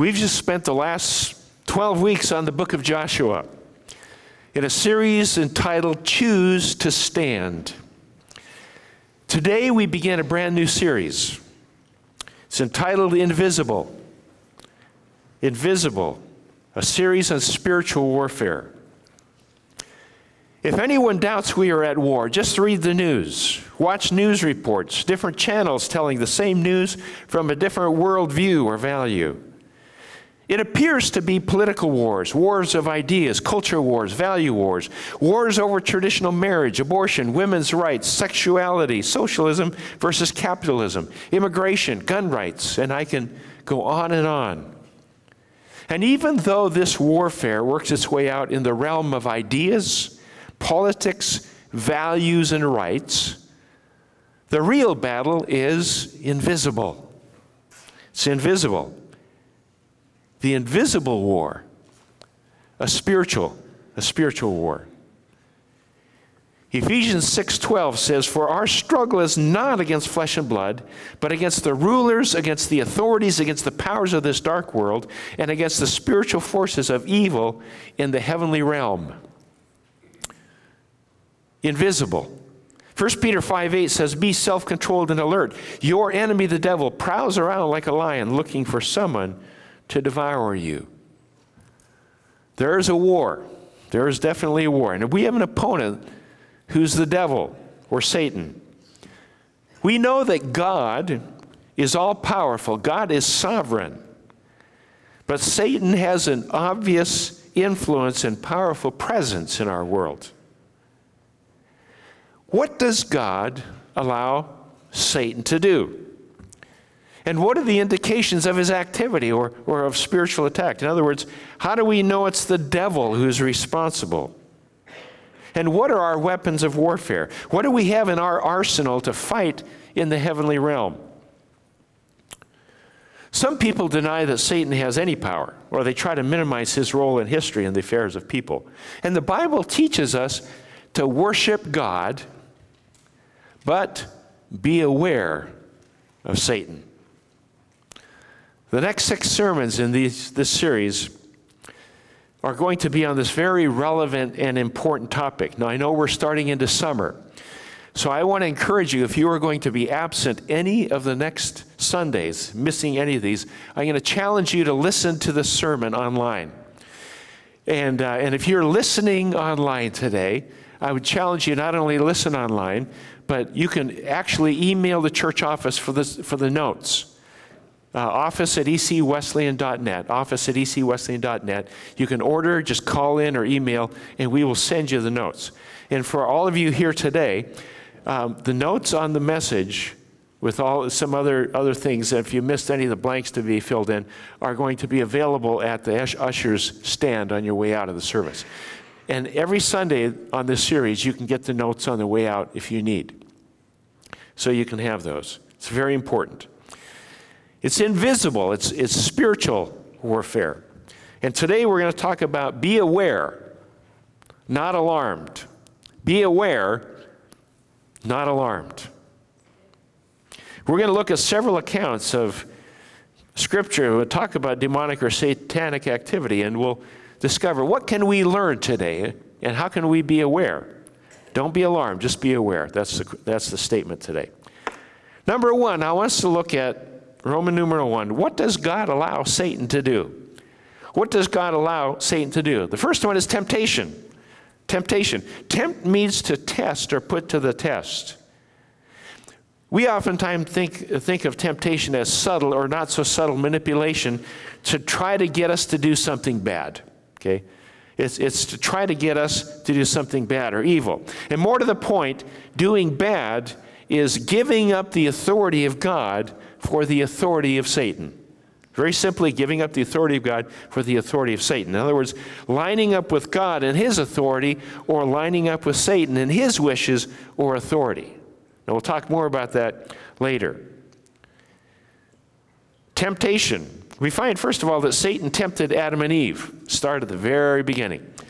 We've just spent the last 12 weeks on the book of Joshua in a series entitled Choose to Stand. Today we begin a brand new series. It's entitled Invisible. Invisible, a series on spiritual warfare. If anyone doubts we are at war, just read the news. Watch news reports, different channels telling the same news from a different worldview or value. It appears to be political wars, wars of ideas, culture wars, value wars, wars over traditional marriage, abortion, women's rights, sexuality, socialism versus capitalism, immigration, gun rights, and I can go on and on. And even though this warfare works its way out in the realm of ideas, politics, values, and rights, the real battle is invisible. It's invisible. The invisible war, a spiritual, a spiritual war. Ephesians 6:12 says for our struggle is not against flesh and blood but against the rulers against the authorities against the powers of this dark world and against the spiritual forces of evil in the heavenly realm invisible. 1 Peter 5 8 says, Be self controlled and alert. Your enemy, the devil, prowls around like a lion looking for someone to devour you. There is a war. There is definitely a war. And we have an opponent who's the devil or Satan. We know that God is all powerful, God is sovereign. But Satan has an obvious influence and powerful presence in our world. What does God allow Satan to do? And what are the indications of his activity or, or of spiritual attack? In other words, how do we know it's the devil who's responsible? And what are our weapons of warfare? What do we have in our arsenal to fight in the heavenly realm? Some people deny that Satan has any power, or they try to minimize his role in history and the affairs of people. And the Bible teaches us to worship God but be aware of Satan. The next six sermons in these, this series are going to be on this very relevant and important topic. Now, I know we're starting into summer, so I want to encourage you if you are going to be absent any of the next Sundays, missing any of these, I'm going to challenge you to listen to the sermon online. And, uh, and if you're listening online today, I would challenge you not only to listen online, but you can actually email the church office for, this, for the notes. Uh, office at ecwesleyan.net. Office at ecwesleyan.net. You can order, just call in or email, and we will send you the notes. And for all of you here today, um, the notes on the message with all some other other things if you missed any of the blanks to be filled in are going to be available at the ushers stand on your way out of the service and every sunday on this series you can get the notes on the way out if you need so you can have those. It's very important. It's invisible, it's, it's spiritual warfare. And today we're going to talk about be aware, not alarmed. Be aware, not alarmed. We're going to look at several accounts of Scripture. We'll talk about demonic or satanic activity, and we'll discover what can we learn today, and how can we be aware. Don't be alarmed, just be aware. That's the, that's the statement today. Number one, I want us to look at Roman numeral one. What does God allow Satan to do? What does God allow Satan to do? The first one is temptation. Temptation. Tempt means to test or put to the test. We oftentimes think, think of temptation as subtle or not so subtle manipulation to try to get us to do something bad. Okay? It's, it's to try to get us to do something bad or evil. And more to the point, doing bad is giving up the authority of God for the authority of Satan. Very simply, giving up the authority of God for the authority of Satan. In other words, lining up with God and his authority or lining up with Satan and his wishes or authority. Now, we'll talk more about that later. Temptation. We find, first of all, that Satan tempted Adam and Eve, start at the very beginning.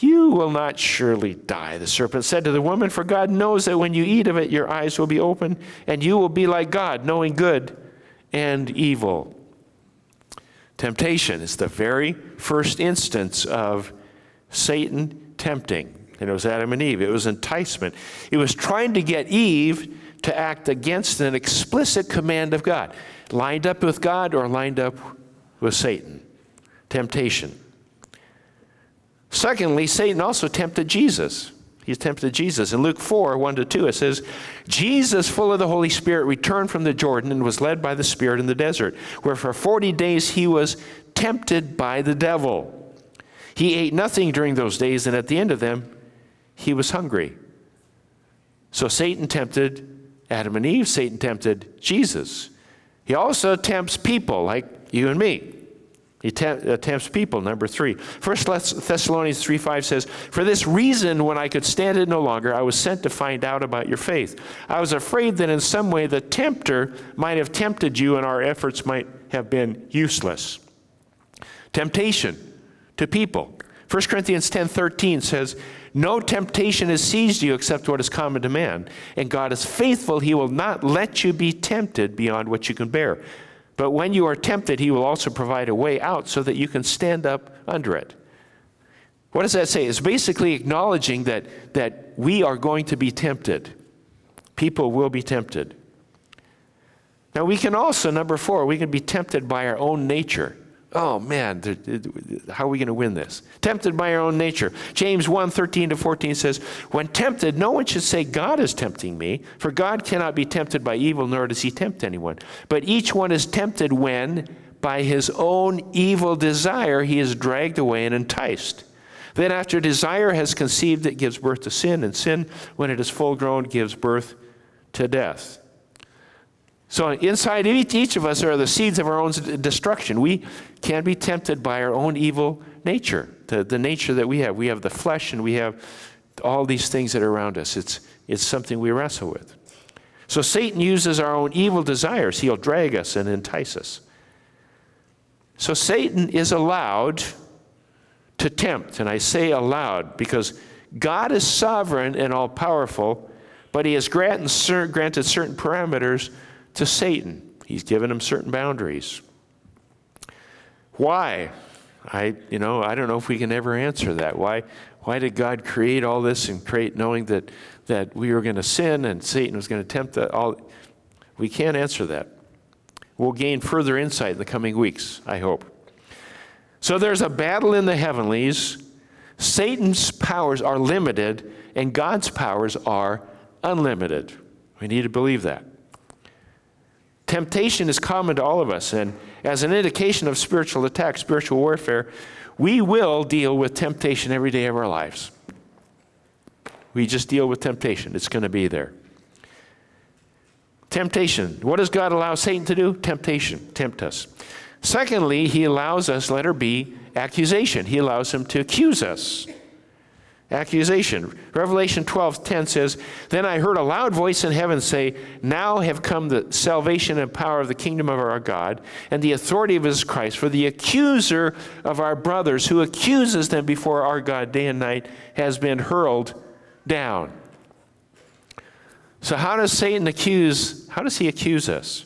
You will not surely die, the serpent said to the woman, for God knows that when you eat of it, your eyes will be open, and you will be like God, knowing good and evil. Temptation is the very first instance of Satan tempting. And it was Adam and Eve. It was enticement. It was trying to get Eve to act against an explicit command of God, lined up with God or lined up with Satan. Temptation. Secondly, Satan also tempted Jesus. He tempted Jesus. In Luke 4 1 to 2, it says, Jesus, full of the Holy Spirit, returned from the Jordan and was led by the Spirit in the desert, where for 40 days he was tempted by the devil. He ate nothing during those days, and at the end of them, he was hungry. So Satan tempted Adam and Eve, Satan tempted Jesus. He also tempts people like you and me. He uh, tempts people, number three. First Thessalonians 3 5 says, For this reason, when I could stand it no longer, I was sent to find out about your faith. I was afraid that in some way the tempter might have tempted you and our efforts might have been useless. Temptation to people. 1 Corinthians 10 13 says, no temptation has seized you except what is common to man. And God is faithful. He will not let you be tempted beyond what you can bear. But when you are tempted, He will also provide a way out so that you can stand up under it. What does that say? It's basically acknowledging that, that we are going to be tempted. People will be tempted. Now, we can also, number four, we can be tempted by our own nature. Oh man, how are we going to win this? Tempted by our own nature. James 1 13 to 14 says, When tempted, no one should say, God is tempting me, for God cannot be tempted by evil, nor does he tempt anyone. But each one is tempted when, by his own evil desire, he is dragged away and enticed. Then, after desire has conceived, it gives birth to sin, and sin, when it is full grown, gives birth to death. So, inside each, each of us are the seeds of our own destruction. We can be tempted by our own evil nature, the, the nature that we have. We have the flesh and we have all these things that are around us. It's, it's something we wrestle with. So, Satan uses our own evil desires. He'll drag us and entice us. So, Satan is allowed to tempt. And I say allowed because God is sovereign and all powerful, but He has granted certain parameters to Satan. He's given him certain boundaries. Why? I, you know, I don't know if we can ever answer that. Why, why did God create all this and create knowing that, that we were going to sin and Satan was going to tempt that? All, we can't answer that. We'll gain further insight in the coming weeks, I hope. So there's a battle in the heavenlies. Satan's powers are limited, and God's powers are unlimited. We need to believe that. Temptation is common to all of us, and as an indication of spiritual attack, spiritual warfare, we will deal with temptation every day of our lives. We just deal with temptation, it's going to be there. Temptation. What does God allow Satan to do? Temptation, tempt us. Secondly, he allows us, letter B, accusation. He allows him to accuse us accusation. Revelation 12:10 says, "Then I heard a loud voice in heaven say, Now have come the salvation and power of the kingdom of our God and the authority of his Christ, for the accuser of our brothers who accuses them before our God day and night has been hurled down." So how does Satan accuse? How does he accuse us?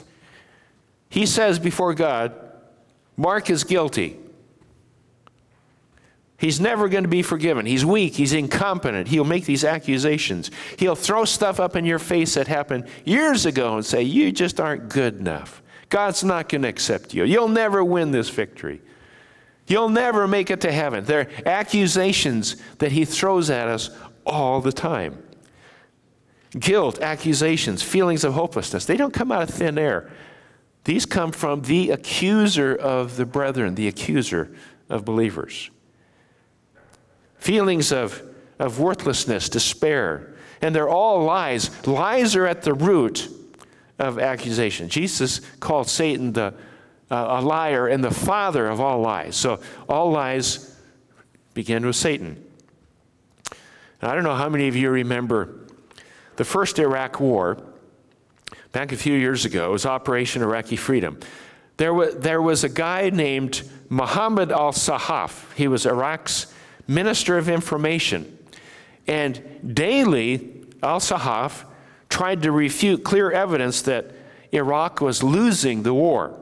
He says before God, Mark is guilty. He's never going to be forgiven. He's weak. He's incompetent. He'll make these accusations. He'll throw stuff up in your face that happened years ago and say, You just aren't good enough. God's not going to accept you. You'll never win this victory. You'll never make it to heaven. They're accusations that he throws at us all the time. Guilt, accusations, feelings of hopelessness, they don't come out of thin air. These come from the accuser of the brethren, the accuser of believers feelings of, of worthlessness, despair. And they're all lies. Lies are at the root of accusation. Jesus called Satan the, uh, a liar and the father of all lies. So all lies begin with Satan. I don't know how many of you remember the first Iraq War, back a few years ago, it was Operation Iraqi Freedom. There was, there was a guy named Mohammed al Sahaf. He was Iraq's Minister of Information. And daily, al Sahaf tried to refute clear evidence that Iraq was losing the war.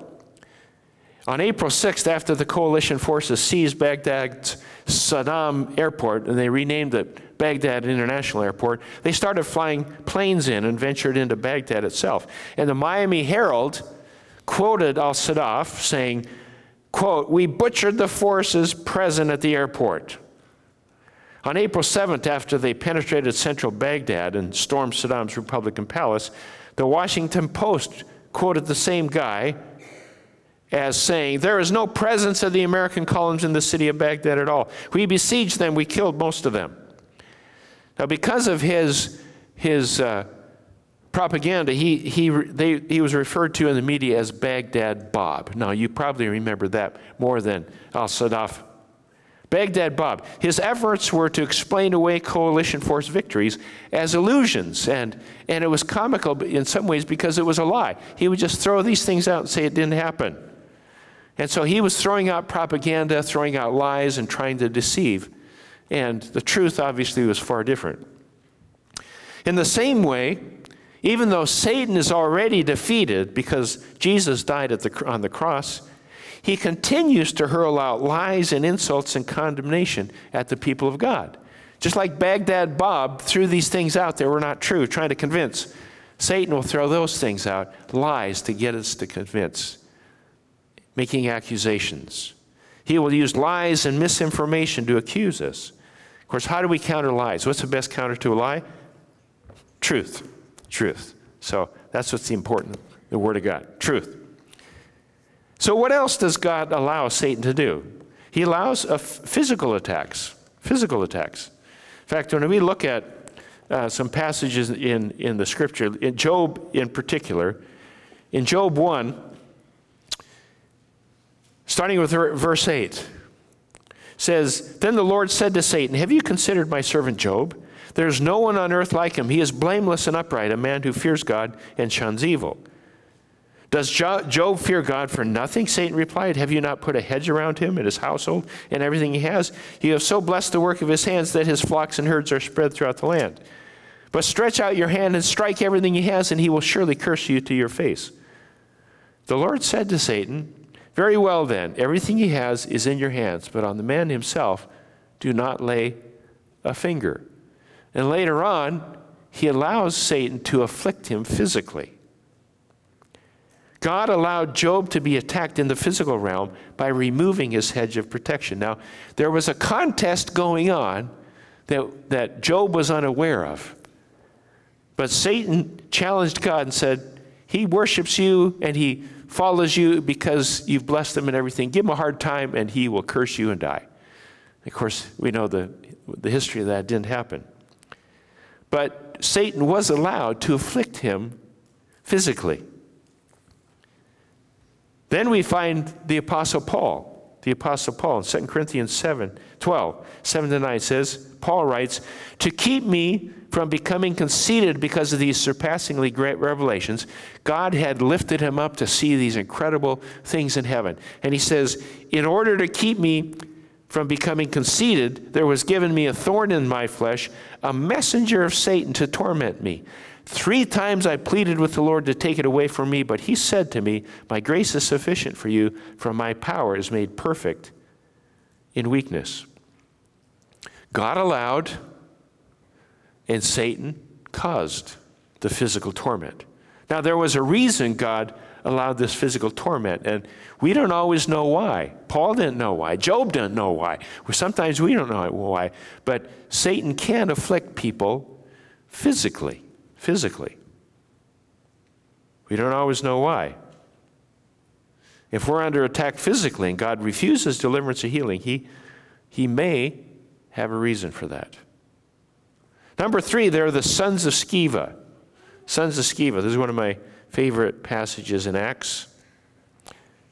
On April 6th, after the coalition forces seized Baghdad's Saddam airport and they renamed it Baghdad International Airport, they started flying planes in and ventured into Baghdad itself. And the Miami Herald quoted al Sadaf saying, quote, We butchered the forces present at the airport. On April 7th, after they penetrated central Baghdad and stormed Saddam's Republican palace, the Washington Post quoted the same guy as saying, There is no presence of the American columns in the city of Baghdad at all. We besieged them, we killed most of them. Now, because of his, his uh, propaganda, he, he, they, he was referred to in the media as Baghdad Bob. Now, you probably remember that more than al Sadaf. Baghdad Bob. His efforts were to explain away coalition force victories as illusions, and, and it was comical in some ways because it was a lie. He would just throw these things out and say it didn't happen. And so he was throwing out propaganda, throwing out lies, and trying to deceive. And the truth obviously was far different. In the same way, even though Satan is already defeated because Jesus died the, on the cross, he continues to hurl out lies and insults and condemnation at the people of God. Just like Baghdad Bob threw these things out that were not true, trying to convince. Satan will throw those things out, lies to get us to convince making accusations. He will use lies and misinformation to accuse us. Of course, how do we counter lies? What's the best counter to a lie? Truth. Truth. So that's what's important, the Word of God. Truth. So, what else does God allow Satan to do? He allows physical attacks. Physical attacks. In fact, when we look at uh, some passages in, in the scripture, in Job in particular, in Job 1, starting with verse 8 says then the lord said to satan have you considered my servant job there's no one on earth like him he is blameless and upright a man who fears god and shuns evil does job fear god for nothing satan replied have you not put a hedge around him and his household and everything he has you have so blessed the work of his hands that his flocks and herds are spread throughout the land but stretch out your hand and strike everything he has and he will surely curse you to your face the lord said to satan very well, then, everything he has is in your hands, but on the man himself, do not lay a finger. And later on, he allows Satan to afflict him physically. God allowed Job to be attacked in the physical realm by removing his hedge of protection. Now, there was a contest going on that, that Job was unaware of. But Satan challenged God and said, He worships you and he follows you because you've blessed him and everything, give him a hard time and he will curse you and die. Of course, we know the, the history of that didn't happen. But Satan was allowed to afflict him physically. Then we find the Apostle Paul. The Apostle Paul in 2 Corinthians 7 12, 7 to 9 says, Paul writes, To keep me from becoming conceited because of these surpassingly great revelations, God had lifted him up to see these incredible things in heaven. And he says, In order to keep me from becoming conceited, there was given me a thorn in my flesh, a messenger of Satan to torment me. Three times I pleaded with the Lord to take it away from me, but he said to me, My grace is sufficient for you, for my power is made perfect in weakness. God allowed and Satan caused the physical torment. Now, there was a reason God allowed this physical torment, and we don't always know why. Paul didn't know why. Job didn't know why. Sometimes we don't know why. But Satan can afflict people physically. Physically. We don't always know why. If we're under attack physically and God refuses deliverance or healing, he, he may have a reason for that. Number three, there are the sons of Sceva. Sons of Sceva. This is one of my favorite passages in Acts.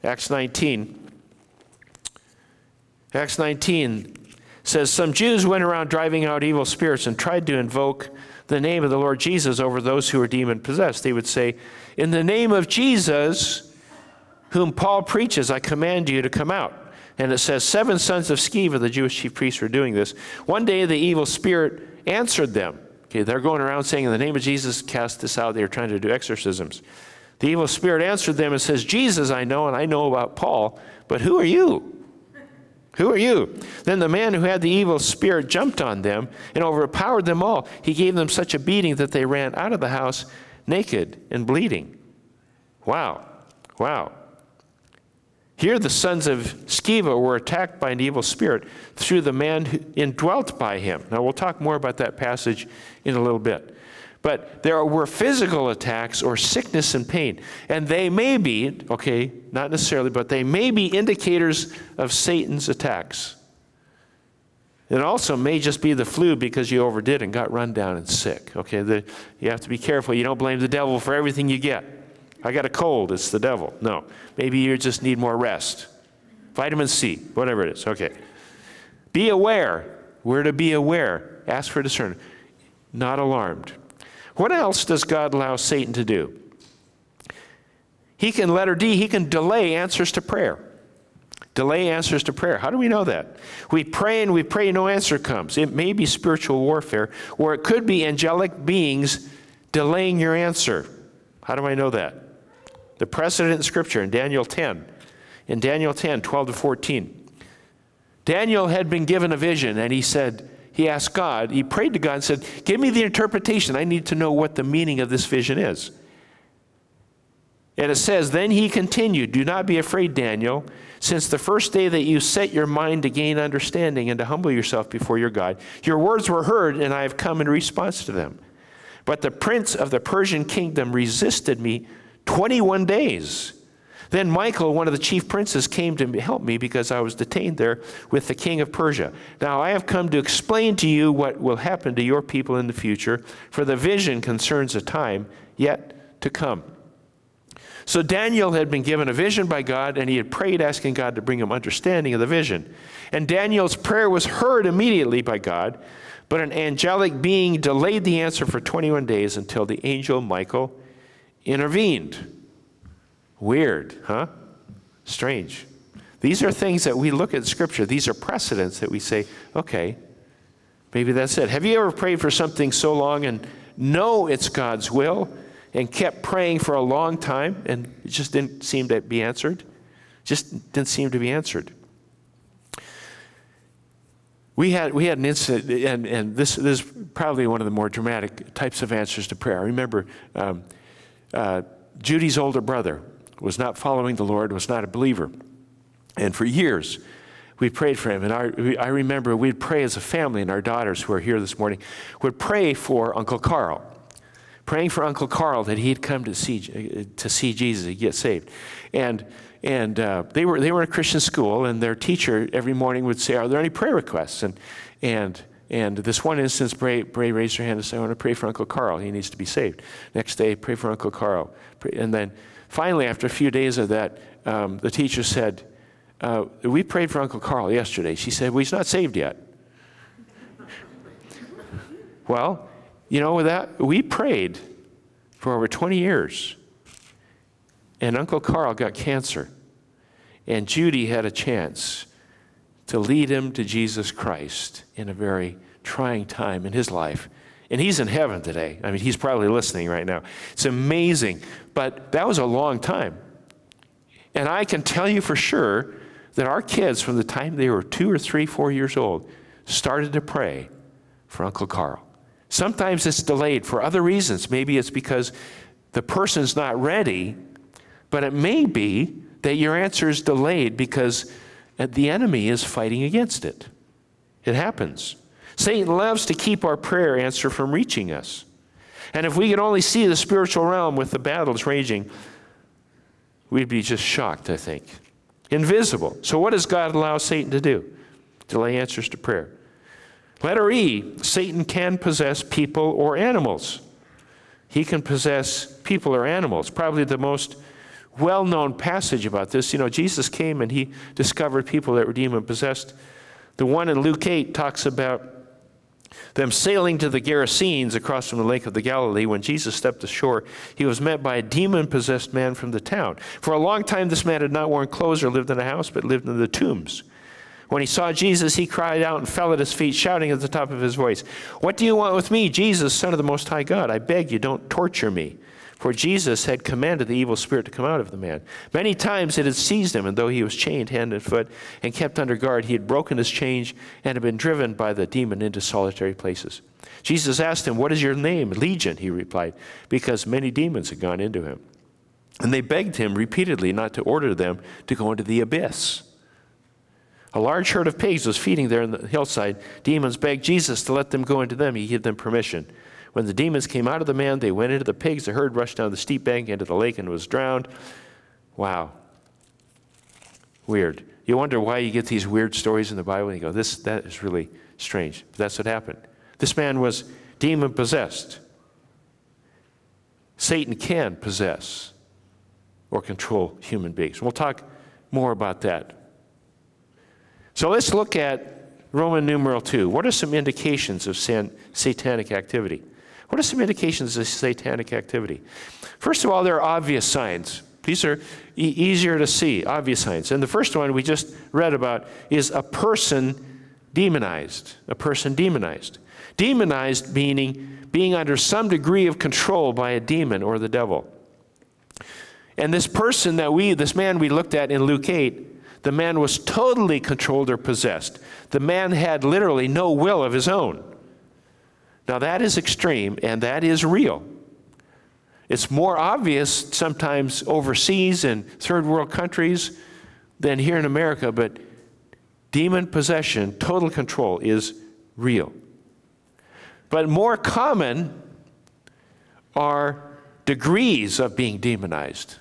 Acts 19. Acts 19. says some Jews went around driving out evil spirits and tried to invoke the name of the Lord Jesus over those who are demon possessed. They would say, In the name of Jesus, whom Paul preaches, I command you to come out. And it says, Seven sons of Sceva, the Jewish chief priests, were doing this. One day the evil spirit answered them. Okay, they're going around saying, In the name of Jesus, cast this out. They were trying to do exorcisms. The evil spirit answered them and says, Jesus I know, and I know about Paul, but who are you? Who are you? Then the man who had the evil spirit jumped on them and overpowered them all. He gave them such a beating that they ran out of the house naked and bleeding. Wow. Wow. Here, the sons of Sceva were attacked by an evil spirit through the man who indwelt by him. Now, we'll talk more about that passage in a little bit. But there were physical attacks or sickness and pain. And they may be, okay, not necessarily, but they may be indicators of Satan's attacks. It also may just be the flu because you overdid and got run down and sick. Okay, the, you have to be careful. You don't blame the devil for everything you get. I got a cold, it's the devil. No, maybe you just need more rest. Vitamin C, whatever it is. Okay. Be aware. We're to be aware. Ask for discernment. Not alarmed. What else does God allow Satan to do? He can, letter D, he can delay answers to prayer. Delay answers to prayer. How do we know that? We pray and we pray, no answer comes. It may be spiritual warfare, or it could be angelic beings delaying your answer. How do I know that? The precedent in Scripture in Daniel 10. In Daniel 10, 12 to 14. Daniel had been given a vision, and he said, he asked God, he prayed to God and said, Give me the interpretation. I need to know what the meaning of this vision is. And it says, Then he continued, Do not be afraid, Daniel, since the first day that you set your mind to gain understanding and to humble yourself before your God, your words were heard, and I have come in response to them. But the prince of the Persian kingdom resisted me 21 days. Then Michael, one of the chief princes, came to help me because I was detained there with the king of Persia. Now I have come to explain to you what will happen to your people in the future, for the vision concerns a time yet to come. So Daniel had been given a vision by God, and he had prayed, asking God to bring him understanding of the vision. And Daniel's prayer was heard immediately by God, but an angelic being delayed the answer for 21 days until the angel Michael intervened. Weird, huh? Strange. These are things that we look at Scripture, these are precedents that we say, okay, maybe that's it. Have you ever prayed for something so long and know it's God's will and kept praying for a long time and it just didn't seem to be answered? Just didn't seem to be answered. We had, we had an incident, and, and this, this is probably one of the more dramatic types of answers to prayer. I remember um, uh, Judy's older brother was not following the Lord, was not a believer. And for years, we prayed for him. And our, I remember we'd pray as a family, and our daughters who are here this morning would pray for Uncle Carl, praying for Uncle Carl that he'd come to see, to see Jesus, he'd get saved. And, and uh, they, were, they were in a Christian school, and their teacher every morning would say, Are there any prayer requests? And, and, and this one instance, Bray, Bray raised her hand and said, I want to pray for Uncle Carl. He needs to be saved. Next day, pray for Uncle Carl. And then Finally, after a few days of that, um, the teacher said, uh, We prayed for Uncle Carl yesterday. She said, Well, he's not saved yet. well, you know, that, we prayed for over 20 years. And Uncle Carl got cancer. And Judy had a chance to lead him to Jesus Christ in a very trying time in his life. And he's in heaven today. I mean, he's probably listening right now. It's amazing. But that was a long time. And I can tell you for sure that our kids, from the time they were two or three, four years old, started to pray for Uncle Carl. Sometimes it's delayed for other reasons. Maybe it's because the person's not ready, but it may be that your answer is delayed because the enemy is fighting against it. It happens. Satan loves to keep our prayer answer from reaching us. And if we could only see the spiritual realm with the battles raging, we'd be just shocked, I think. Invisible. So, what does God allow Satan to do? Delay answers to prayer. Letter E Satan can possess people or animals. He can possess people or animals. Probably the most well known passage about this. You know, Jesus came and he discovered people that were demon possessed The one in Luke 8 talks about them sailing to the Gerasenes across from the lake of the Galilee. When Jesus stepped ashore, he was met by a demon possessed man from the town. For a long time, this man had not worn clothes or lived in a house, but lived in the tombs. When he saw Jesus, he cried out and fell at his feet, shouting at the top of his voice, What do you want with me, Jesus, Son of the Most High God? I beg you, don't torture me. For Jesus had commanded the evil spirit to come out of the man. Many times it had seized him, and though he was chained hand and foot and kept under guard, he had broken his chains and had been driven by the demon into solitary places. Jesus asked him, What is your name? Legion, he replied, because many demons had gone into him. And they begged him repeatedly not to order them to go into the abyss. A large herd of pigs was feeding there on the hillside. Demons begged Jesus to let them go into them. He gave them permission. When the demons came out of the man, they went into the pigs. The herd rushed down the steep bank into the lake and was drowned. Wow. Weird. You wonder why you get these weird stories in the Bible, and you go, this, that is really strange. But that's what happened. This man was demon possessed. Satan can possess or control human beings. We'll talk more about that. So let's look at Roman numeral 2. What are some indications of san- satanic activity? What are some indications of satanic activity? First of all, there are obvious signs. These are e- easier to see, obvious signs. And the first one we just read about is a person demonized. A person demonized. Demonized meaning being under some degree of control by a demon or the devil. And this person that we, this man we looked at in Luke 8, the man was totally controlled or possessed. The man had literally no will of his own. Now, that is extreme and that is real. It's more obvious sometimes overseas in third world countries than here in America, but demon possession, total control, is real. But more common are degrees of being demonized.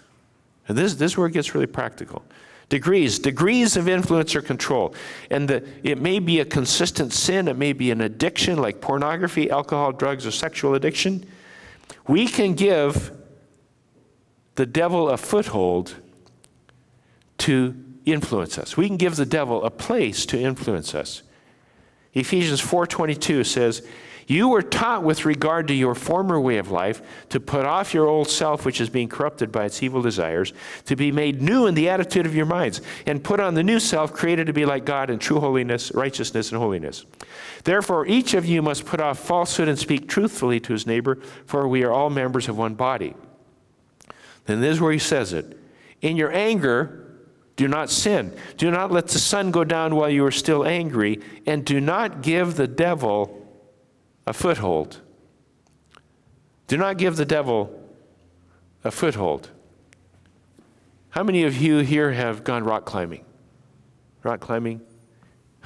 And this, this is where it gets really practical. Degrees, degrees of influence or control. And the, it may be a consistent sin, it may be an addiction like pornography, alcohol, drugs, or sexual addiction. We can give the devil a foothold to influence us. We can give the devil a place to influence us. Ephesians 4:22 says, you were taught with regard to your former way of life to put off your old self, which is being corrupted by its evil desires, to be made new in the attitude of your minds, and put on the new self, created to be like God in true holiness, righteousness, and holiness. Therefore, each of you must put off falsehood and speak truthfully to his neighbor, for we are all members of one body. Then this is where he says it. In your anger, do not sin. Do not let the sun go down while you are still angry, and do not give the devil a foothold. Do not give the devil a foothold. How many of you here have gone rock climbing? Rock climbing?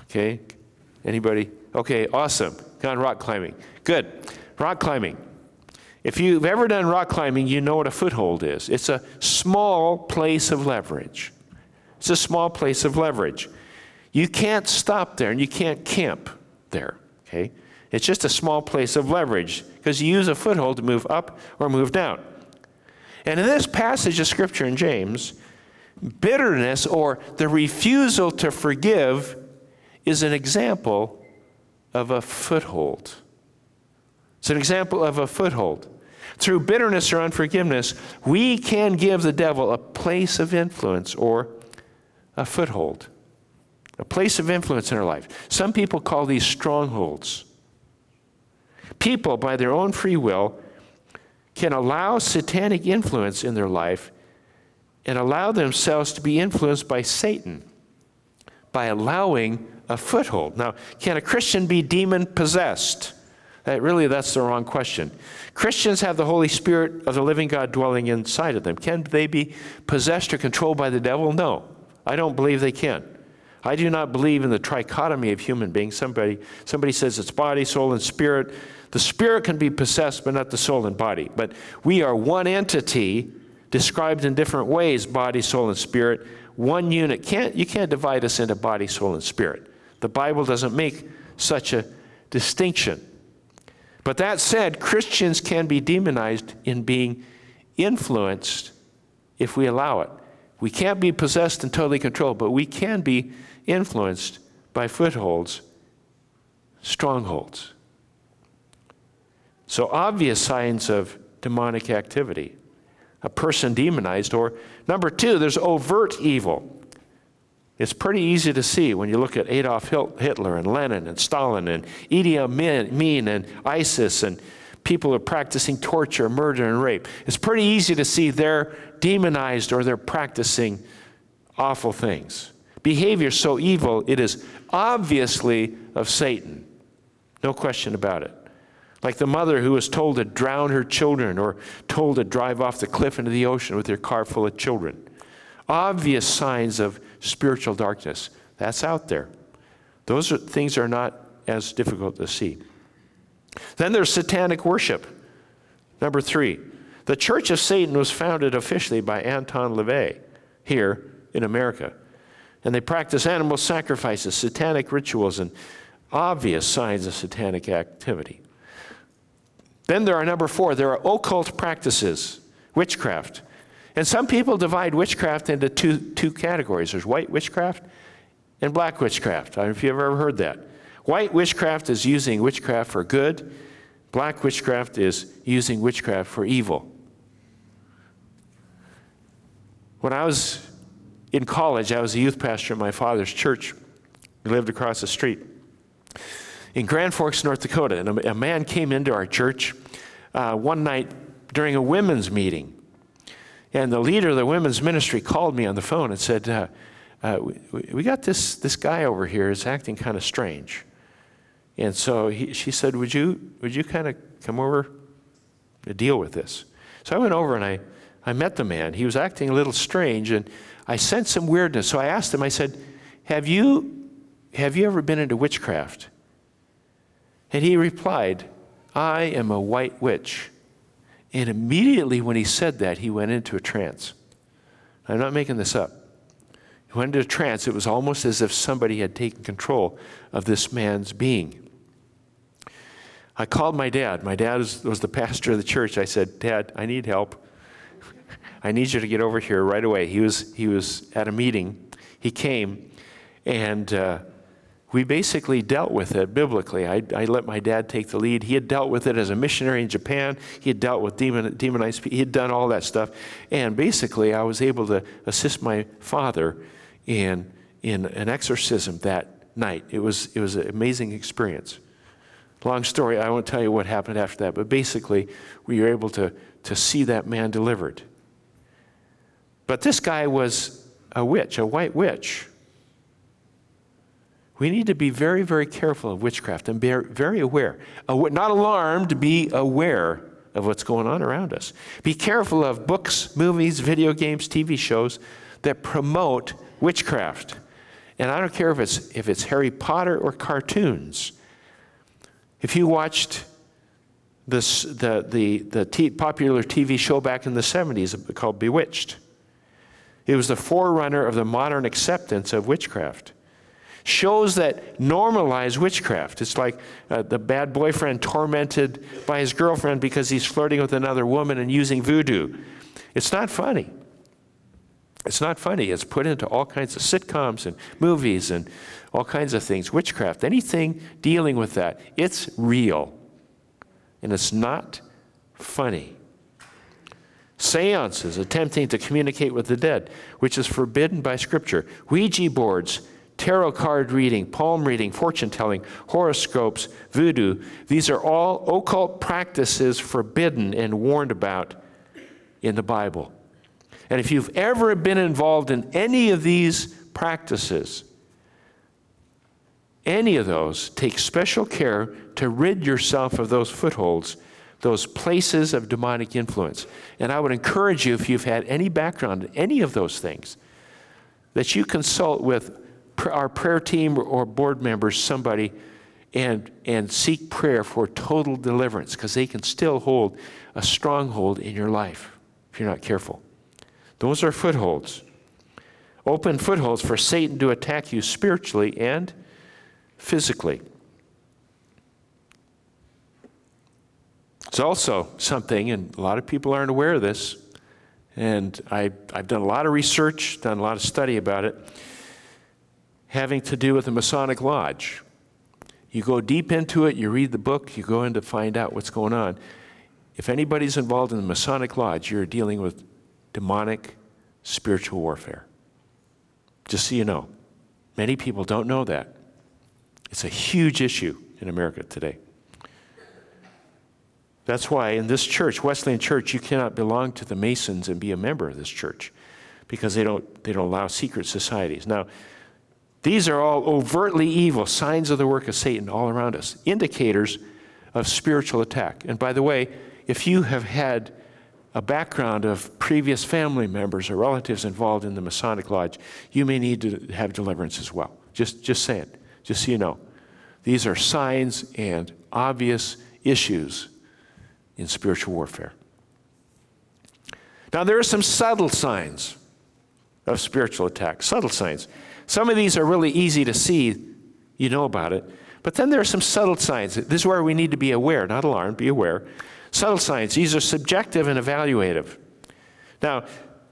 Okay. Anybody? Okay, awesome. Gone rock climbing. Good. Rock climbing. If you've ever done rock climbing, you know what a foothold is. It's a small place of leverage. It's a small place of leverage. You can't stop there and you can't camp there, okay? It's just a small place of leverage because you use a foothold to move up or move down. And in this passage of Scripture in James, bitterness or the refusal to forgive is an example of a foothold. It's an example of a foothold. Through bitterness or unforgiveness, we can give the devil a place of influence or a foothold, a place of influence in our life. Some people call these strongholds people, by their own free will, can allow satanic influence in their life and allow themselves to be influenced by Satan by allowing a foothold. Now, can a Christian be demon possessed? That really, that's the wrong question. Christians have the Holy Spirit of the living God dwelling inside of them. Can they be possessed or controlled by the devil? No, I don't believe they can. I do not believe in the trichotomy of human beings. Somebody, somebody says it's body, soul, and spirit. The spirit can be possessed, but not the soul and body. But we are one entity described in different ways body, soul, and spirit. One unit. Can't, you can't divide us into body, soul, and spirit. The Bible doesn't make such a distinction. But that said, Christians can be demonized in being influenced if we allow it. We can't be possessed and totally controlled, but we can be influenced by footholds, strongholds. So, obvious signs of demonic activity. A person demonized, or number two, there's overt evil. It's pretty easy to see when you look at Adolf Hitler and Lenin and Stalin and Idi Amin and ISIS and people are practicing torture, murder, and rape. It's pretty easy to see they're demonized or they're practicing awful things. Behavior so evil, it is obviously of Satan. No question about it. Like the mother who was told to drown her children or told to drive off the cliff into the ocean with her car full of children. Obvious signs of spiritual darkness. That's out there. Those are, things are not as difficult to see. Then there's satanic worship. Number three, the Church of Satan was founded officially by Anton LaVey here in America. And they practice animal sacrifices, satanic rituals, and obvious signs of satanic activity. Then there are number four, there are occult practices, witchcraft. And some people divide witchcraft into two, two categories there's white witchcraft and black witchcraft. I don't know if you've ever heard that. White witchcraft is using witchcraft for good, black witchcraft is using witchcraft for evil. When I was in college, I was a youth pastor at my father's church. We lived across the street in Grand Forks, North Dakota. And a, a man came into our church uh, one night during a women's meeting. And the leader of the women's ministry called me on the phone and said, uh, uh, we, we, got this, this guy over here is acting kind of strange. And so he, she said, would you, would you kind of come over to deal with this? So I went over and I, I met the man. He was acting a little strange, and I sensed some weirdness. So I asked him, I said, have you, have you ever been into witchcraft? And he replied, I am a white witch. And immediately when he said that, he went into a trance. I'm not making this up. He went into a trance. It was almost as if somebody had taken control of this man's being. I called my dad. My dad was, the pastor of the church. I said, Dad, I need help. I need you to get over here right away. He was, he was at a meeting. He came, and uh, we basically dealt with it biblically. I, I, let my dad take the lead. He had dealt with it as a missionary in Japan. He had dealt with demon, demonized. He had done all that stuff. And basically, I was able to assist my father in, in an exorcism that night. It was, it was an amazing experience. Long story, I won't tell you what happened after that, but basically, we were able to, to see that man delivered. But this guy was a witch, a white witch. We need to be very, very careful of witchcraft and be very aware. Uh, not alarmed, be aware of what's going on around us. Be careful of books, movies, video games, TV shows that promote witchcraft. And I don't care if it's, if it's Harry Potter or cartoons. If you watched this, the, the, the t- popular TV show back in the 70s called Bewitched, it was the forerunner of the modern acceptance of witchcraft shows that normalize witchcraft. It's like uh, the bad boyfriend tormented by his girlfriend because he's flirting with another woman and using voodoo. It's not funny. It's not funny. It's put into all kinds of sitcoms and movies and all kinds of things. Witchcraft, anything dealing with that, it's real. And it's not funny. Seances, attempting to communicate with the dead, which is forbidden by Scripture. Ouija boards, tarot card reading, palm reading, fortune telling, horoscopes, voodoo. These are all occult practices forbidden and warned about in the Bible. And if you've ever been involved in any of these practices, any of those, take special care to rid yourself of those footholds, those places of demonic influence. And I would encourage you, if you've had any background in any of those things, that you consult with our prayer team or board members somebody and, and seek prayer for total deliverance because they can still hold a stronghold in your life if you're not careful. Those are footholds. Open footholds for Satan to attack you spiritually and physically. It's also something, and a lot of people aren't aware of this, and I, I've done a lot of research, done a lot of study about it having to do with the Masonic Lodge. You go deep into it, you read the book, you go in to find out what's going on. If anybody's involved in the Masonic Lodge, you're dealing with demonic spiritual warfare. Just so you know. Many people don't know that. It's a huge issue in America today. That's why in this church, Wesleyan Church, you cannot belong to the Masons and be a member of this church because they don't, they don't allow secret societies. Now, these are all overtly evil, signs of the work of Satan all around us, indicators of spiritual attack. And by the way, if you have had a background of previous family members or relatives involved in the Masonic Lodge, you may need to have deliverance as well. Just, just say it, just so you know. These are signs and obvious issues in spiritual warfare. Now, there are some subtle signs of spiritual attack, subtle signs. Some of these are really easy to see, you know about it. But then there are some subtle signs. This is where we need to be aware, not alarmed, be aware. Subtle signs, these are subjective and evaluative. Now,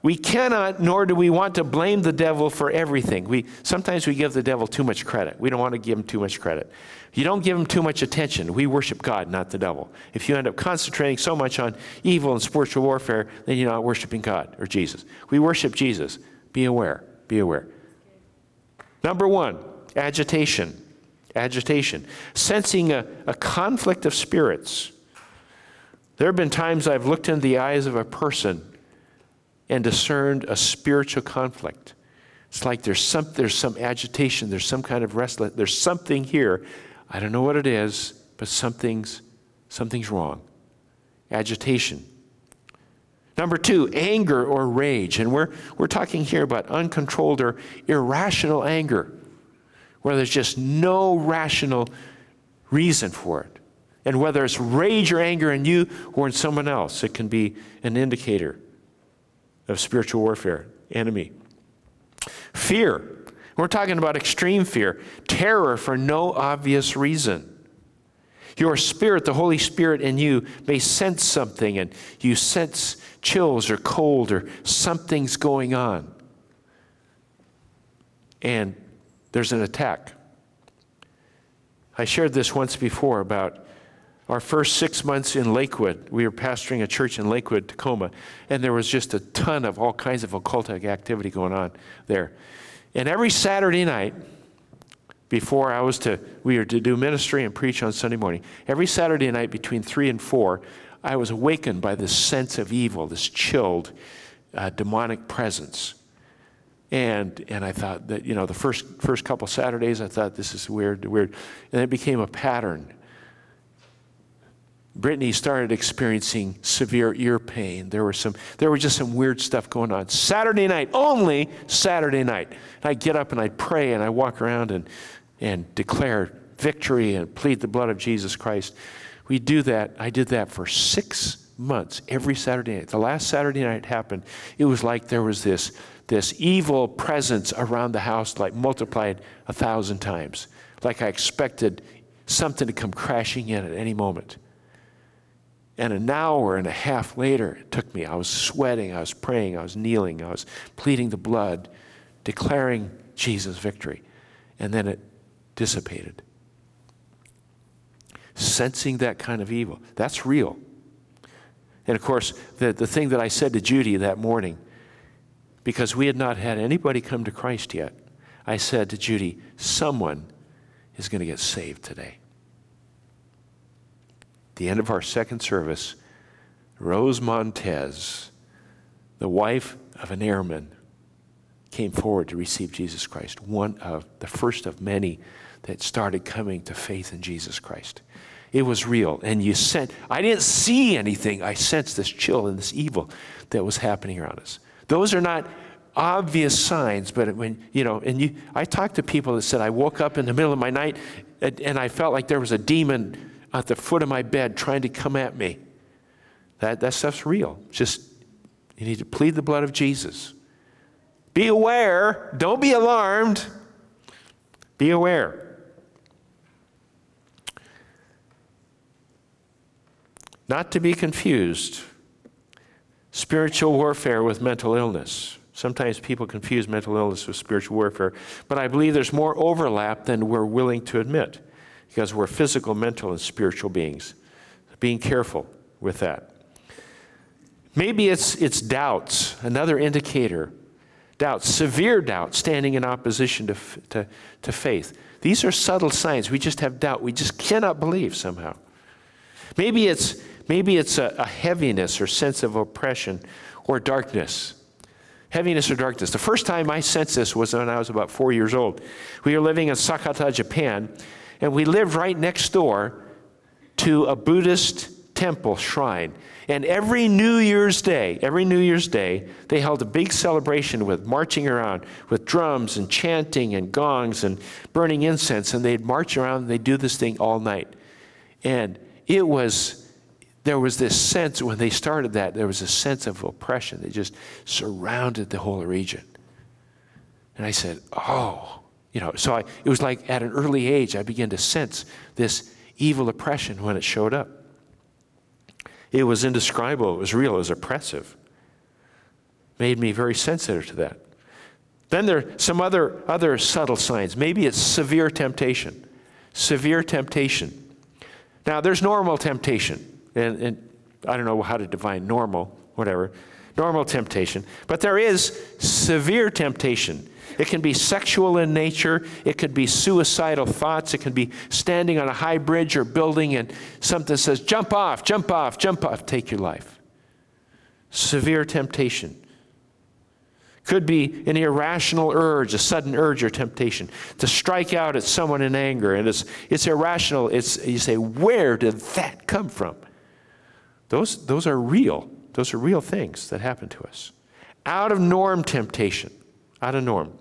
we cannot nor do we want to blame the devil for everything. We, sometimes we give the devil too much credit. We don't want to give him too much credit. You don't give him too much attention. We worship God, not the devil. If you end up concentrating so much on evil and spiritual warfare, then you're not worshiping God or Jesus. We worship Jesus. Be aware. Be aware. Number one, agitation. Agitation. Sensing a, a conflict of spirits. There have been times I've looked into the eyes of a person and discerned a spiritual conflict. It's like there's some, there's some agitation, there's some kind of restless, there's something here. I don't know what it is, but something's, something's wrong. Agitation. Number two, anger or rage. And we're, we're talking here about uncontrolled or irrational anger, where there's just no rational reason for it. And whether it's rage or anger in you or in someone else, it can be an indicator of spiritual warfare, enemy. Fear. We're talking about extreme fear, terror for no obvious reason. Your spirit, the Holy Spirit in you, may sense something and you sense chills or cold or something's going on. And there's an attack. I shared this once before about our first six months in Lakewood, we were pastoring a church in Lakewood, Tacoma, and there was just a ton of all kinds of occultic activity going on there. And every Saturday night, before I was to, we were to do ministry and preach on Sunday morning, every Saturday night between three and four, I was awakened by this sense of evil, this chilled, uh, demonic presence. And, and I thought that, you know, the first, first couple Saturdays, I thought this is weird, weird. And it became a pattern. Brittany started experiencing severe ear pain. There were some, there was just some weird stuff going on. Saturday night, only Saturday night. I'd get up and I'd pray and I'd walk around and, and declare victory and plead the blood of Jesus Christ. We do that. I did that for six months, every Saturday night. The last Saturday night happened, it was like there was this, this evil presence around the house, like multiplied a thousand times. Like I expected something to come crashing in at any moment. And an hour and a half later, it took me. I was sweating, I was praying, I was kneeling, I was pleading the blood, declaring Jesus' victory. And then it dissipated. Sensing that kind of evil. That's real. And of course, the, the thing that I said to Judy that morning, because we had not had anybody come to Christ yet, I said to Judy, someone is going to get saved today the end of our second service, Rose Montez, the wife of an airman, came forward to receive Jesus Christ, one of the first of many that started coming to faith in Jesus Christ. It was real. And you sent, I didn't see anything. I sensed this chill and this evil that was happening around us. Those are not obvious signs, but when, you know, and you, I talked to people that said, I woke up in the middle of my night and, and I felt like there was a demon at the foot of my bed trying to come at me. That, that stuff's real. Just, you need to plead the blood of Jesus. Be aware. Don't be alarmed. Be aware. Not to be confused. Spiritual warfare with mental illness. Sometimes people confuse mental illness with spiritual warfare, but I believe there's more overlap than we're willing to admit because we're physical, mental, and spiritual beings. Being careful with that. Maybe it's, it's doubts, another indicator. Doubts, severe doubt, standing in opposition to, to, to faith. These are subtle signs. We just have doubt. We just cannot believe somehow. Maybe it's, maybe it's a, a heaviness or sense of oppression or darkness. Heaviness or darkness. The first time I sensed this was when I was about four years old. We were living in Sakata, Japan, and we lived right next door to a Buddhist temple shrine. And every New Year's Day, every New Year's Day, they held a big celebration with marching around with drums and chanting and gongs and burning incense. And they'd march around and they'd do this thing all night. And it was, there was this sense, when they started that, there was a sense of oppression that just surrounded the whole region. And I said, oh, you know, so I, it was like at an early age, I began to sense this evil oppression when it showed up. It was indescribable, it was real, it was oppressive. Made me very sensitive to that. Then there are some other, other subtle signs. Maybe it's severe temptation. Severe temptation. Now, there's normal temptation, and, and I don't know how to define normal, whatever. Normal temptation. But there is severe temptation. It can be sexual in nature. It could be suicidal thoughts. It can be standing on a high bridge or building and something says, jump off, jump off, jump off, take your life. Severe temptation. Could be an irrational urge, a sudden urge or temptation to strike out at someone in anger. And it's, it's irrational. It's, you say, where did that come from? Those, those are real. Those are real things that happen to us. Out of norm temptation. Out of norm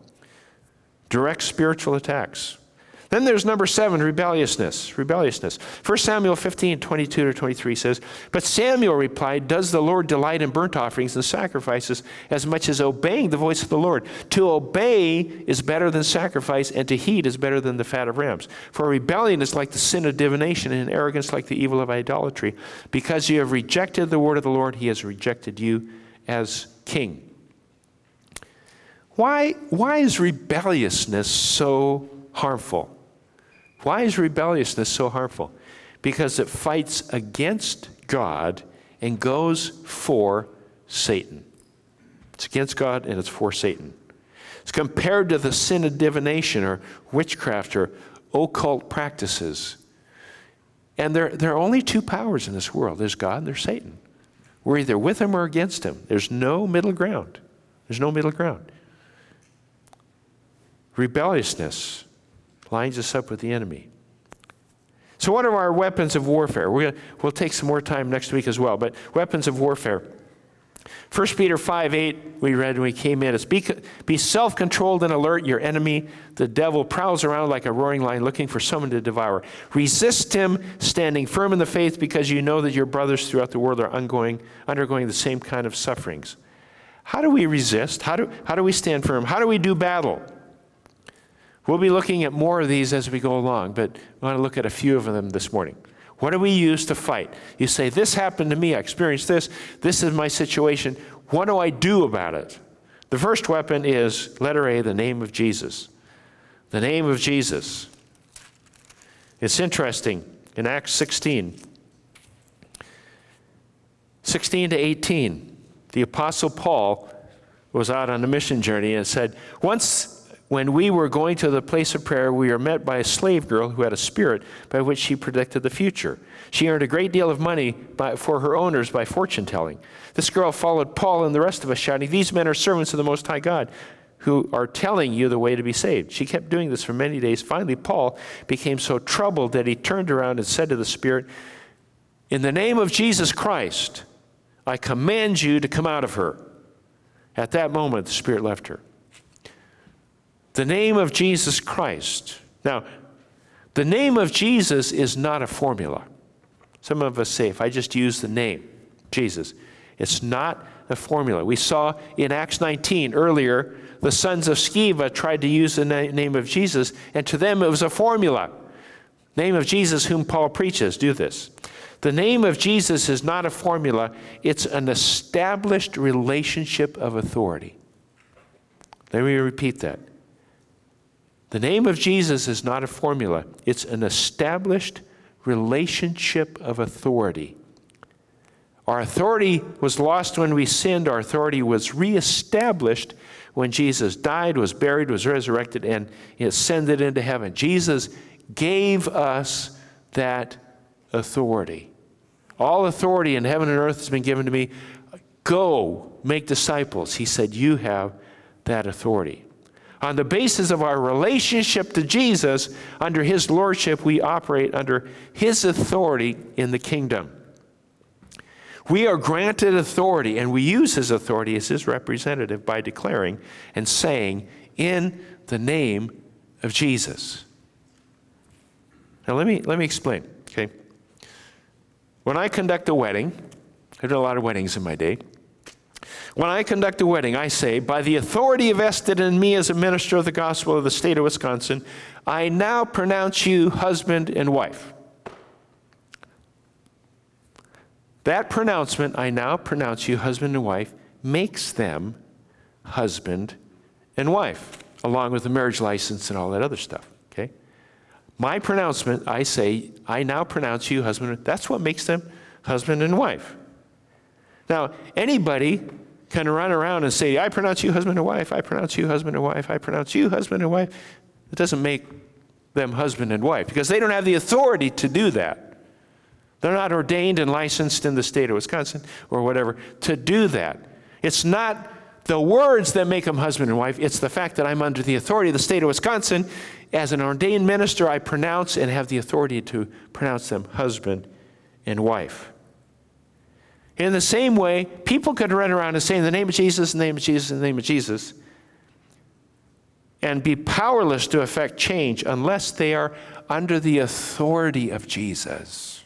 direct spiritual attacks. Then there's number seven, rebelliousness. Rebelliousness. 1 Samuel 15, 22 to 23 says, But Samuel replied, Does the Lord delight in burnt offerings and sacrifices as much as obeying the voice of the Lord? To obey is better than sacrifice, and to heed is better than the fat of rams. For rebellion is like the sin of divination, and arrogance like the evil of idolatry. Because you have rejected the word of the Lord, he has rejected you as king. Why, why is rebelliousness so harmful? Why is rebelliousness so harmful? Because it fights against God and goes for Satan. It's against God and it's for Satan. It's compared to the sin of divination or witchcraft or occult practices. And there, there are only two powers in this world there's God and there's Satan. We're either with him or against him. There's no middle ground. There's no middle ground. Rebelliousness lines us up with the enemy. So, what are our weapons of warfare? we will take some more time next week as well, but weapons of warfare. 1 Peter 5 8, we read when we came in, it's be, be self controlled and alert. Your enemy, the devil, prowls around like a roaring lion looking for someone to devour. Resist him, standing firm in the faith, because you know that your brothers throughout the world are ongoing, undergoing the same kind of sufferings. How do we resist? How do, how do we stand firm? How do we do battle? We'll be looking at more of these as we go along, but I want to look at a few of them this morning. What do we use to fight? You say, This happened to me. I experienced this. This is my situation. What do I do about it? The first weapon is, letter A, the name of Jesus. The name of Jesus. It's interesting in Acts 16, 16 to 18, the Apostle Paul was out on a mission journey and said, Once when we were going to the place of prayer, we were met by a slave girl who had a spirit by which she predicted the future. She earned a great deal of money by, for her owners by fortune telling. This girl followed Paul and the rest of us, shouting, These men are servants of the Most High God who are telling you the way to be saved. She kept doing this for many days. Finally, Paul became so troubled that he turned around and said to the spirit, In the name of Jesus Christ, I command you to come out of her. At that moment, the spirit left her. The name of Jesus Christ. Now, the name of Jesus is not a formula. Some of us say, if I just use the name, Jesus, it's not a formula. We saw in Acts 19 earlier, the sons of Sceva tried to use the na- name of Jesus, and to them it was a formula. Name of Jesus, whom Paul preaches, do this. The name of Jesus is not a formula, it's an established relationship of authority. Let me repeat that. The name of Jesus is not a formula, it's an established relationship of authority. Our authority was lost when we sinned, our authority was reestablished when Jesus died, was buried, was resurrected, and ascended into heaven. Jesus gave us that authority. All authority in heaven and earth has been given to me. Go make disciples. He said, You have that authority. On the basis of our relationship to Jesus, under His Lordship, we operate under His authority in the kingdom. We are granted authority, and we use His authority as His representative by declaring and saying, In the name of Jesus. Now, let me, let me explain, okay? When I conduct a wedding, I've done a lot of weddings in my day. When I conduct a wedding, I say, by the authority vested in me as a minister of the gospel of the state of Wisconsin, I now pronounce you husband and wife. That pronouncement, I now pronounce you husband and wife, makes them husband and wife, along with the marriage license and all that other stuff. Okay? My pronouncement, I say, I now pronounce you husband. That's what makes them husband and wife. Now, anybody can run around and say, I pronounce you husband and wife, I pronounce you husband and wife, I pronounce you husband and wife. It doesn't make them husband and wife because they don't have the authority to do that. They're not ordained and licensed in the state of Wisconsin or whatever to do that. It's not the words that make them husband and wife, it's the fact that I'm under the authority of the state of Wisconsin. As an ordained minister, I pronounce and have the authority to pronounce them husband and wife. In the same way, people could run around and say, in the name of Jesus, in the name of Jesus, in the name of Jesus, and be powerless to effect change unless they are under the authority of Jesus.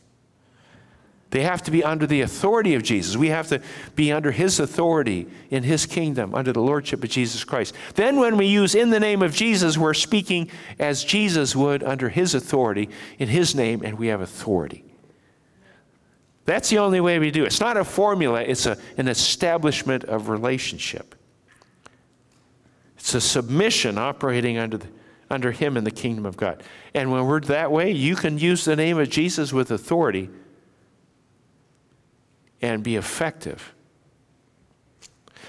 They have to be under the authority of Jesus. We have to be under His authority in His kingdom, under the Lordship of Jesus Christ. Then, when we use in the name of Jesus, we're speaking as Jesus would under His authority, in His name, and we have authority. That's the only way we do it. It's not a formula, it's a, an establishment of relationship. It's a submission operating under, the, under Him in the kingdom of God. And when we're that way, you can use the name of Jesus with authority and be effective.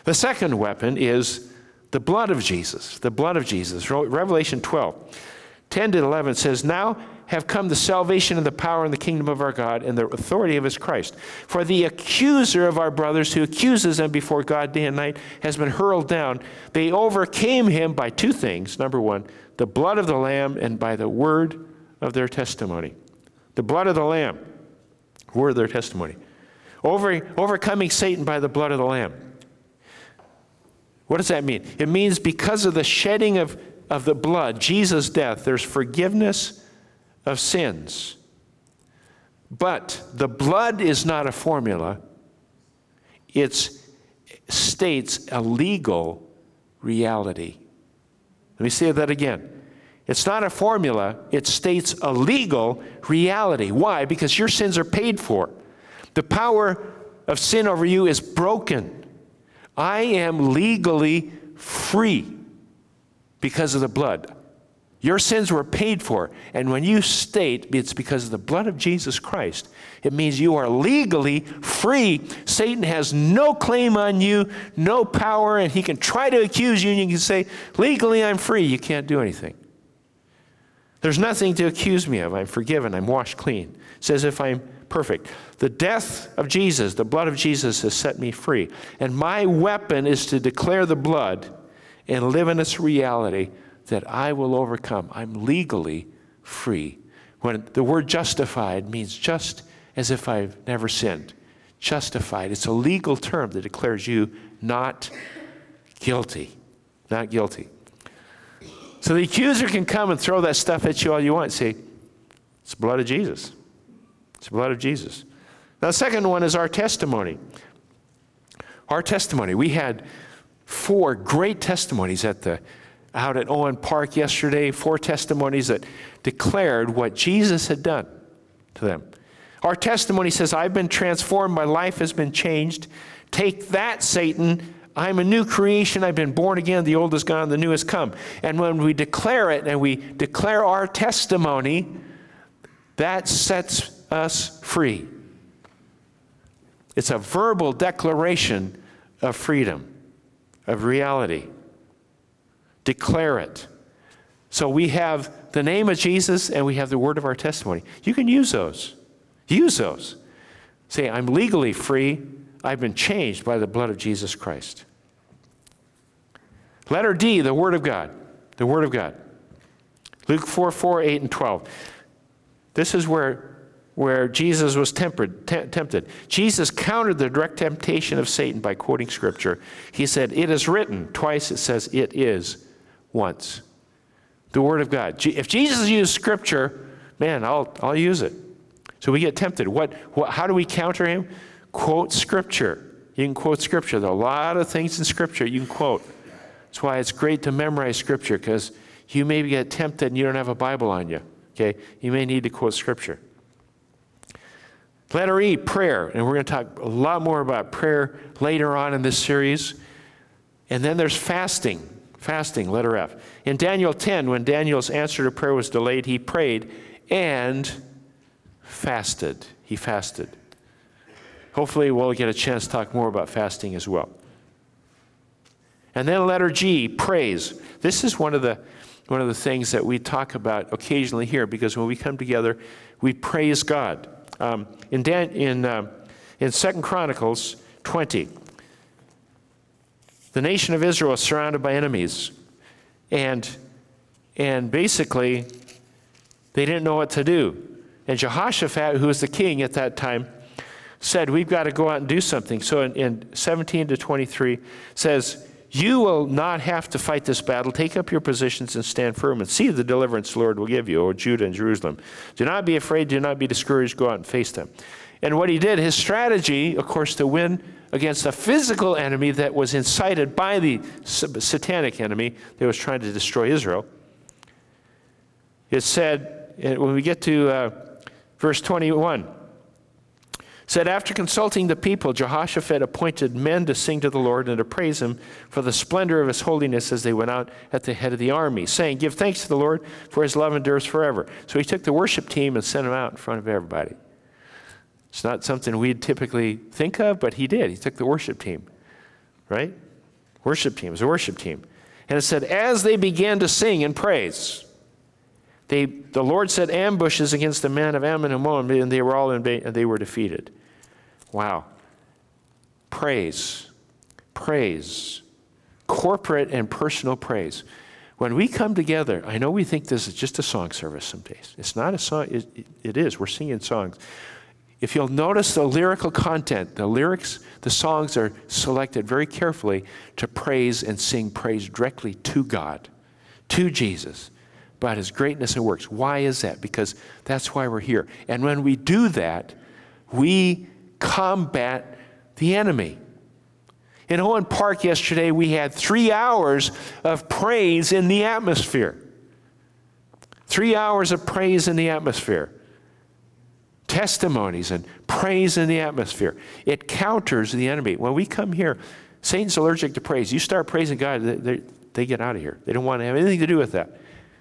The second weapon is the blood of Jesus. The blood of Jesus. Revelation 12, 10 to 11 says, Now have come the salvation and the power and the kingdom of our God and the authority of his Christ. For the accuser of our brothers who accuses them before God day and night has been hurled down. They overcame him by two things. Number one, the blood of the Lamb and by the word of their testimony. The blood of the Lamb, word of their testimony. Over, overcoming Satan by the blood of the Lamb. What does that mean? It means because of the shedding of, of the blood, Jesus' death, there's forgiveness of sins. But the blood is not a formula, it states a legal reality. Let me say that again. It's not a formula, it states a legal reality. Why? Because your sins are paid for. The power of sin over you is broken. I am legally free because of the blood. Your sins were paid for. And when you state it's because of the blood of Jesus Christ, it means you are legally free. Satan has no claim on you, no power, and he can try to accuse you, and you can say, Legally, I'm free. You can't do anything. There's nothing to accuse me of. I'm forgiven. I'm washed clean. It says if I'm perfect. The death of Jesus, the blood of Jesus, has set me free. And my weapon is to declare the blood and live in its reality that I will overcome. I'm legally free. When the word justified means just as if I've never sinned. Justified. It's a legal term that declares you not guilty. Not guilty. So the accuser can come and throw that stuff at you all you want. See, it's the blood of Jesus. It's the blood of Jesus. Now, the second one is our testimony. Our testimony. We had four great testimonies at the out at Owen Park yesterday, four testimonies that declared what Jesus had done to them. Our testimony says, I've been transformed, my life has been changed. Take that, Satan. I'm a new creation. I've been born again. The old is gone, the new has come. And when we declare it and we declare our testimony, that sets us free. It's a verbal declaration of freedom, of reality. Declare it. So we have the name of Jesus and we have the word of our testimony. You can use those. Use those. Say, I'm legally free. I've been changed by the blood of Jesus Christ. Letter D, the Word of God. The Word of God. Luke 4 4, 8, and 12. This is where, where Jesus was tempered, t- tempted. Jesus countered the direct temptation of Satan by quoting Scripture. He said, It is written. Twice it says, It is once. The Word of God. If Jesus used Scripture, man, I'll, I'll use it. So we get tempted. What, what, how do we counter him? Quote Scripture. You can quote Scripture. There are a lot of things in Scripture you can quote. That's why it's great to memorize Scripture because you may get tempted and you don't have a Bible on you. Okay? You may need to quote Scripture. Letter E, prayer. And we're going to talk a lot more about prayer later on in this series. And then there's fasting. Fasting, letter F. In Daniel 10, when Daniel's answer to prayer was delayed, he prayed and fasted. He fasted. Hopefully, we'll get a chance to talk more about fasting as well. And then letter G, praise. This is one of the one of the things that we talk about occasionally here because when we come together, we praise God. Um, in Dan, in uh, in Second Chronicles 20, the nation of Israel is surrounded by enemies, and and basically they didn't know what to do. And Jehoshaphat, who was the king at that time, said, We've got to go out and do something. So in, in 17 to 23 says, You will not have to fight this battle. Take up your positions and stand firm and see the deliverance the Lord will give you, O Judah and Jerusalem. Do not be afraid, do not be discouraged, go out and face them. And what he did, his strategy, of course, to win against a physical enemy that was incited by the satanic enemy that was trying to destroy Israel, it said, when we get to uh, Verse 21 said, After consulting the people, Jehoshaphat appointed men to sing to the Lord and to praise him for the splendor of his holiness as they went out at the head of the army, saying, Give thanks to the Lord, for his love endures forever. So he took the worship team and sent them out in front of everybody. It's not something we'd typically think of, but he did. He took the worship team, right? Worship team. It was a worship team. And it said, As they began to sing and praise, they, the Lord set ambushes against the men of Ammon and Moab, and they were all in and they were defeated. Wow. Praise. Praise. Corporate and personal praise. When we come together, I know we think this is just a song service some days. It's not a song, it, it is. We're singing songs. If you'll notice the lyrical content, the lyrics, the songs are selected very carefully to praise and sing praise directly to God, to Jesus about his greatness and works. Why is that? Because that's why we're here. And when we do that, we combat the enemy. In Owen Park yesterday, we had three hours of praise in the atmosphere. Three hours of praise in the atmosphere. Testimonies and praise in the atmosphere. It counters the enemy. When we come here, Satan's allergic to praise. You start praising God, they, they, they get out of here. They don't want to have anything to do with that.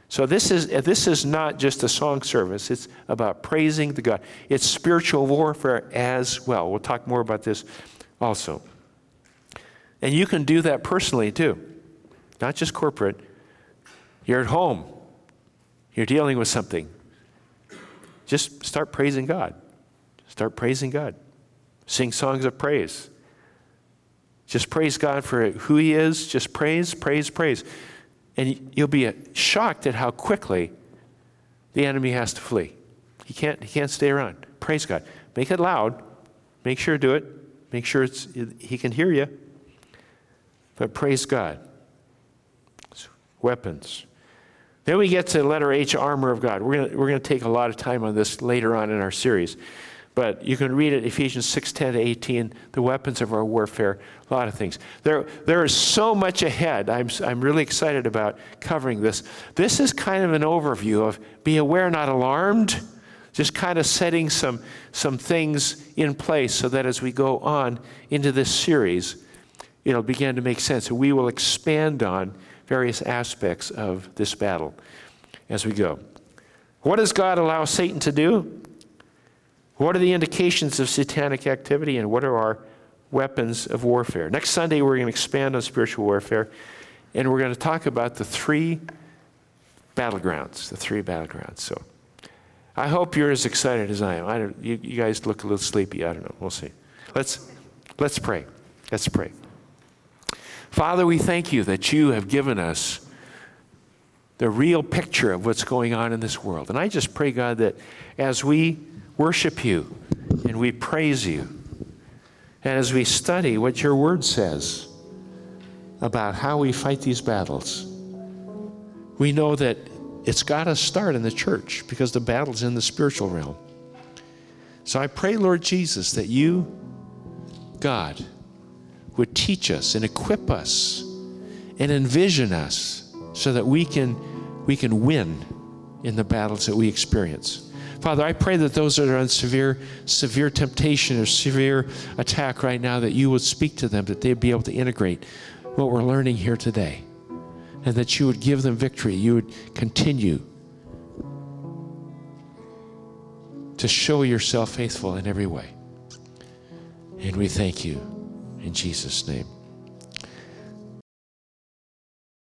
So this is this is not just a song service. It's about praising the God. It's spiritual warfare as well. We'll talk more about this also. And you can do that personally too. Not just corporate. You're at home. You're dealing with something. Just start praising God. Start praising God. Sing songs of praise. Just praise God for who He is. Just praise, praise, praise. And you'll be shocked at how quickly the enemy has to flee. He can't, he can't stay around. Praise God. Make it loud. Make sure to do it. Make sure it's, he can hear you. But praise God. Weapons. Then we get to letter H, armor of God. We're going we're to take a lot of time on this later on in our series. But you can read it, Ephesians 6 10 to 18, the weapons of our warfare, a lot of things. There, there is so much ahead. I'm, I'm really excited about covering this. This is kind of an overview of be aware, not alarmed, just kind of setting some, some things in place so that as we go on into this series, it'll begin to make sense. We will expand on various aspects of this battle as we go. What does God allow Satan to do? What are the indications of satanic activity, and what are our weapons of warfare? Next Sunday, we're going to expand on spiritual warfare, and we're going to talk about the three battlegrounds. The three battlegrounds. So I hope you're as excited as I am. I don't, you, you guys look a little sleepy. I don't know. We'll see. Let's, let's pray. Let's pray. Father, we thank you that you have given us the real picture of what's going on in this world. And I just pray, God, that as we worship you and we praise you, and as we study what your word says about how we fight these battles, we know that it's got to start in the church because the battle's in the spiritual realm. So I pray, Lord Jesus, that you, God, would teach us and equip us and envision us so that we can, we can win in the battles that we experience. Father, I pray that those that are on severe, severe temptation or severe attack right now, that you would speak to them, that they'd be able to integrate what we're learning here today, and that you would give them victory. You would continue to show yourself faithful in every way. And we thank you in Jesus' name.